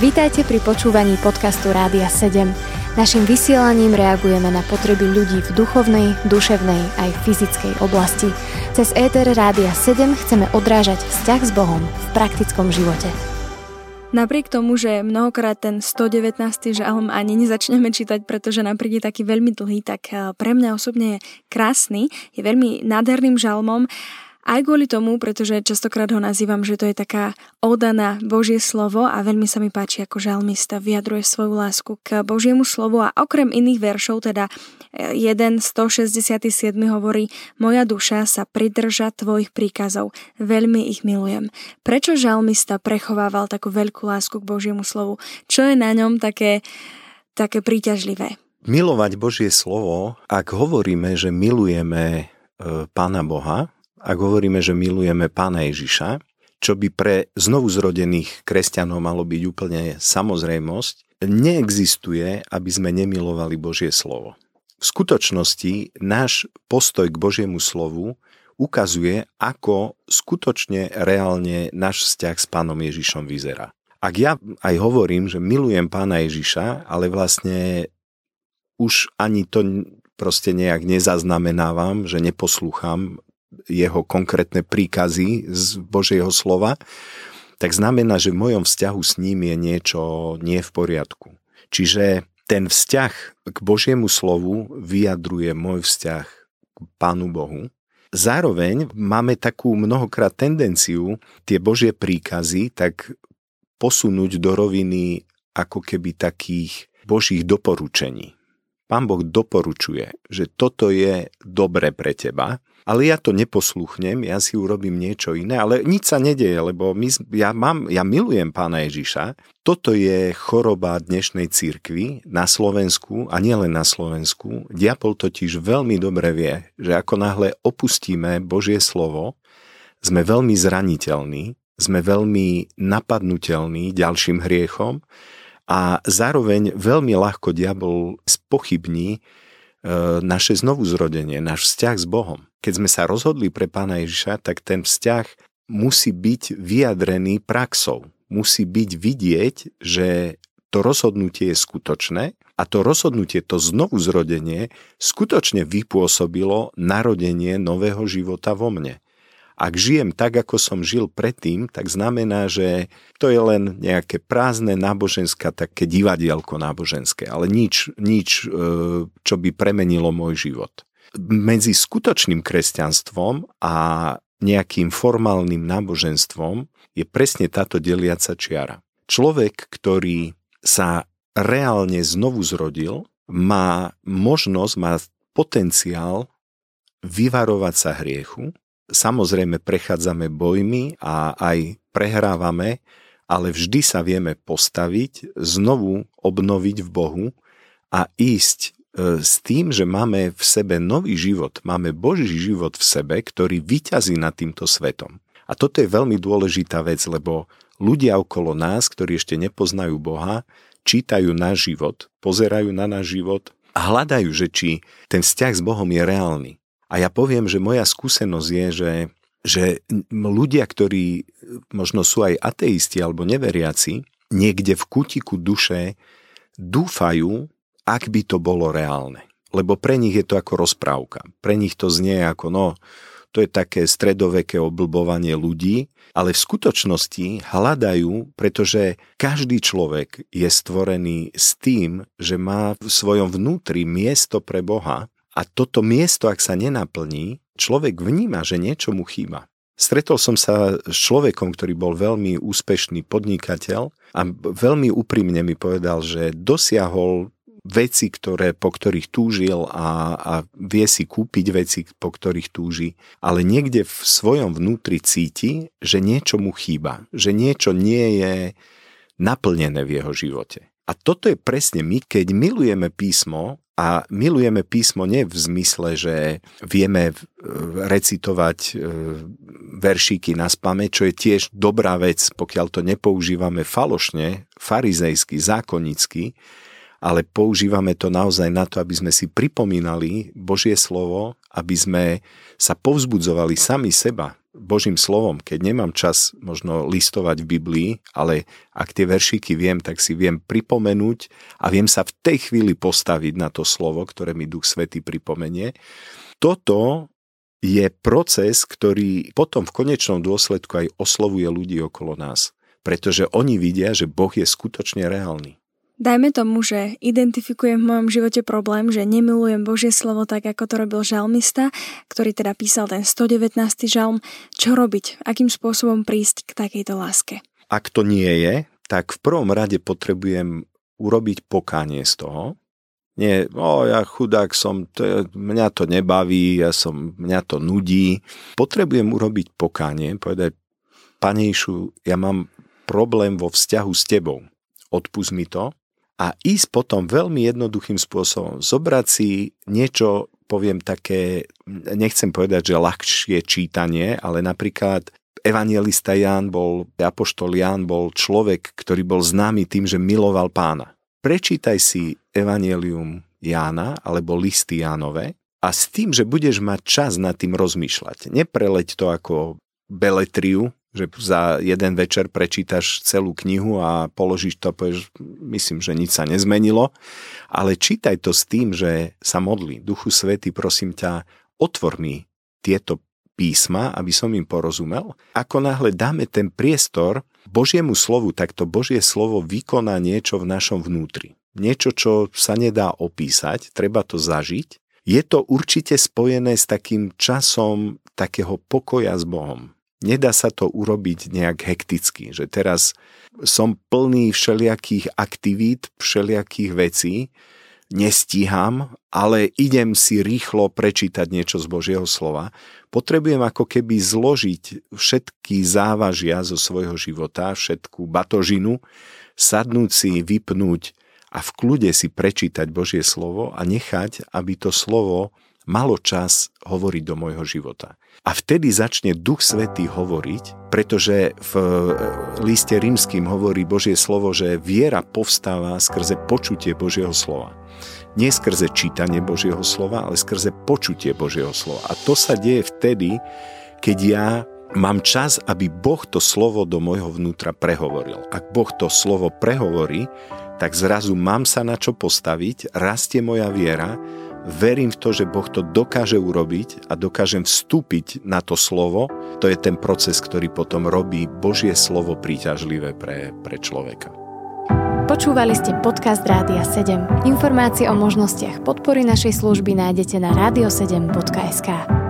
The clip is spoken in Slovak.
Vítajte pri počúvaní podcastu Rádia 7. Naším vysielaním reagujeme na potreby ľudí v duchovnej, duševnej aj fyzickej oblasti. Cez ETR Rádia 7 chceme odrážať vzťah s Bohom v praktickom živote. Napriek tomu, že mnohokrát ten 119. žalm ani nezačneme čítať, pretože nám príde taký veľmi dlhý, tak eh, pre mňa osobne je krásny, je veľmi nádherným žalmom aj kvôli tomu, pretože častokrát ho nazývam, že to je taká oda na Božie slovo a veľmi sa mi páči, ako žalmista vyjadruje svoju lásku k Božiemu slovu a okrem iných veršov, teda 1, 167 hovorí Moja duša sa pridrža tvojich príkazov, veľmi ich milujem. Prečo žalmista prechovával takú veľkú lásku k Božiemu slovu? Čo je na ňom také, také príťažlivé? Milovať Božie slovo, ak hovoríme, že milujeme e, Pána Boha, ak hovoríme, že milujeme Pána Ježiša, čo by pre znovu zrodených kresťanov malo byť úplne samozrejmosť, neexistuje, aby sme nemilovali Božie slovo. V skutočnosti náš postoj k Božiemu slovu ukazuje, ako skutočne reálne náš vzťah s Pánom Ježišom vyzerá. Ak ja aj hovorím, že milujem Pána Ježiša, ale vlastne už ani to proste nejak nezaznamenávam, že neposlúcham jeho konkrétne príkazy z Božieho slova, tak znamená, že v mojom vzťahu s ním je niečo nie v poriadku. Čiže ten vzťah k Božiemu slovu vyjadruje môj vzťah k Pánu Bohu. Zároveň máme takú mnohokrát tendenciu tie Božie príkazy tak posunúť do roviny ako keby takých Božích doporučení. Pán Boh doporučuje, že toto je dobre pre teba ale ja to neposluchnem, ja si urobím niečo iné, ale nič sa nedeje, lebo my, ja, mám, ja milujem pána Ježiša. Toto je choroba dnešnej církvy na Slovensku a nielen na Slovensku. Diapol totiž veľmi dobre vie, že ako náhle opustíme Božie slovo, sme veľmi zraniteľní, sme veľmi napadnutelní ďalším hriechom a zároveň veľmi ľahko diabol spochybní naše znovuzrodenie, náš vzťah s Bohom. Keď sme sa rozhodli pre Pána Ježiša, tak ten vzťah musí byť vyjadrený praxou. Musí byť vidieť, že to rozhodnutie je skutočné a to rozhodnutie, to znovuzrodenie skutočne vypôsobilo narodenie nového života vo mne ak žijem tak, ako som žil predtým, tak znamená, že to je len nejaké prázdne náboženské, také divadielko náboženské, ale nič, nič, e, čo by premenilo môj život. Medzi skutočným kresťanstvom a nejakým formálnym náboženstvom je presne táto deliaca čiara. Človek, ktorý sa reálne znovu zrodil, má možnosť, má potenciál vyvarovať sa hriechu, Samozrejme prechádzame bojmi a aj prehrávame, ale vždy sa vieme postaviť, znovu obnoviť v Bohu a ísť e, s tým, že máme v sebe nový život, máme Boží život v sebe, ktorý vyťazí nad týmto svetom. A toto je veľmi dôležitá vec, lebo ľudia okolo nás, ktorí ešte nepoznajú Boha, čítajú náš život, pozerajú na náš život a hľadajú, že či ten vzťah s Bohom je reálny. A ja poviem, že moja skúsenosť je, že, že ľudia, ktorí možno sú aj ateisti alebo neveriaci, niekde v kutiku duše dúfajú, ak by to bolo reálne. Lebo pre nich je to ako rozprávka. Pre nich to znie ako, no, to je také stredoveké oblbovanie ľudí, ale v skutočnosti hľadajú, pretože každý človek je stvorený s tým, že má v svojom vnútri miesto pre Boha a toto miesto, ak sa nenaplní, človek vníma, že niečo mu chýba. Stretol som sa s človekom, ktorý bol veľmi úspešný podnikateľ a veľmi úprimne mi povedal, že dosiahol veci, ktoré, po ktorých túžil a, a vie si kúpiť veci, po ktorých túži, ale niekde v svojom vnútri cíti, že niečo mu chýba, že niečo nie je naplnené v jeho živote. A toto je presne my, keď milujeme písmo, a milujeme písmo nie v zmysle, že vieme e, recitovať e, veršíky na spame, čo je tiež dobrá vec, pokiaľ to nepoužívame falošne, farizejsky, zákonicky, ale používame to naozaj na to, aby sme si pripomínali Božie slovo, aby sme sa povzbudzovali sami seba Božím slovom, keď nemám čas možno listovať v Biblii, ale ak tie veršíky viem, tak si viem pripomenúť a viem sa v tej chvíli postaviť na to slovo, ktoré mi Duch Svety pripomenie. Toto je proces, ktorý potom v konečnom dôsledku aj oslovuje ľudí okolo nás, pretože oni vidia, že Boh je skutočne reálny. Dajme tomu, že identifikujem v mojom živote problém, že nemilujem Božie slovo tak, ako to robil žalmista, ktorý teda písal ten 119. žalm. Čo robiť? Akým spôsobom prísť k takejto láske? Ak to nie je, tak v prvom rade potrebujem urobiť pokánie z toho. Nie, o, ja chudák som, to mňa to nebaví, ja som, mňa to nudí. Potrebujem urobiť pokánie, povedať, panejšu, ja mám problém vo vzťahu s tebou. Odpust mi to a ísť potom veľmi jednoduchým spôsobom. Zobrať si niečo, poviem také, nechcem povedať, že ľahšie čítanie, ale napríklad evangelista Ján bol, apoštol Ján bol človek, ktorý bol známy tým, že miloval pána. Prečítaj si evangelium Jána alebo listy Jánove a s tým, že budeš mať čas nad tým rozmýšľať. Nepreleď to ako beletriu, že za jeden večer prečítaš celú knihu a položíš to povieš, myslím, že nič sa nezmenilo, ale čítaj to s tým, že sa modlí. Duchu Svety, prosím ťa, otvor mi tieto písma, aby som im porozumel. Ako náhle dáme ten priestor Božiemu slovu, tak to Božie slovo vykoná niečo v našom vnútri. Niečo, čo sa nedá opísať, treba to zažiť. Je to určite spojené s takým časom takého pokoja s Bohom Nedá sa to urobiť nejak hekticky, že teraz som plný všelijakých aktivít, všelijakých vecí, nestíham, ale idem si rýchlo prečítať niečo z Božieho slova. Potrebujem ako keby zložiť všetky závažia zo svojho života, všetku batožinu, sadnúť si, vypnúť a v kľude si prečítať Božie slovo a nechať, aby to slovo malo čas hovoriť do môjho života. A vtedy začne Duch Svetý hovoriť, pretože v e, liste rímským hovorí Božie slovo, že viera povstáva skrze počutie Božieho slova. Nie skrze čítanie Božieho slova, ale skrze počutie Božieho slova. A to sa deje vtedy, keď ja mám čas, aby Boh to slovo do môjho vnútra prehovoril. Ak Boh to slovo prehovorí, tak zrazu mám sa na čo postaviť, rastie moja viera verím v to, že Boh to dokáže urobiť a dokážem vstúpiť na to slovo. To je ten proces, ktorý potom robí Božie slovo príťažlivé pre, pre človeka. Počúvali ste podcast Rádia 7. Informácie o možnostiach podpory našej služby nájdete na radio7.sk.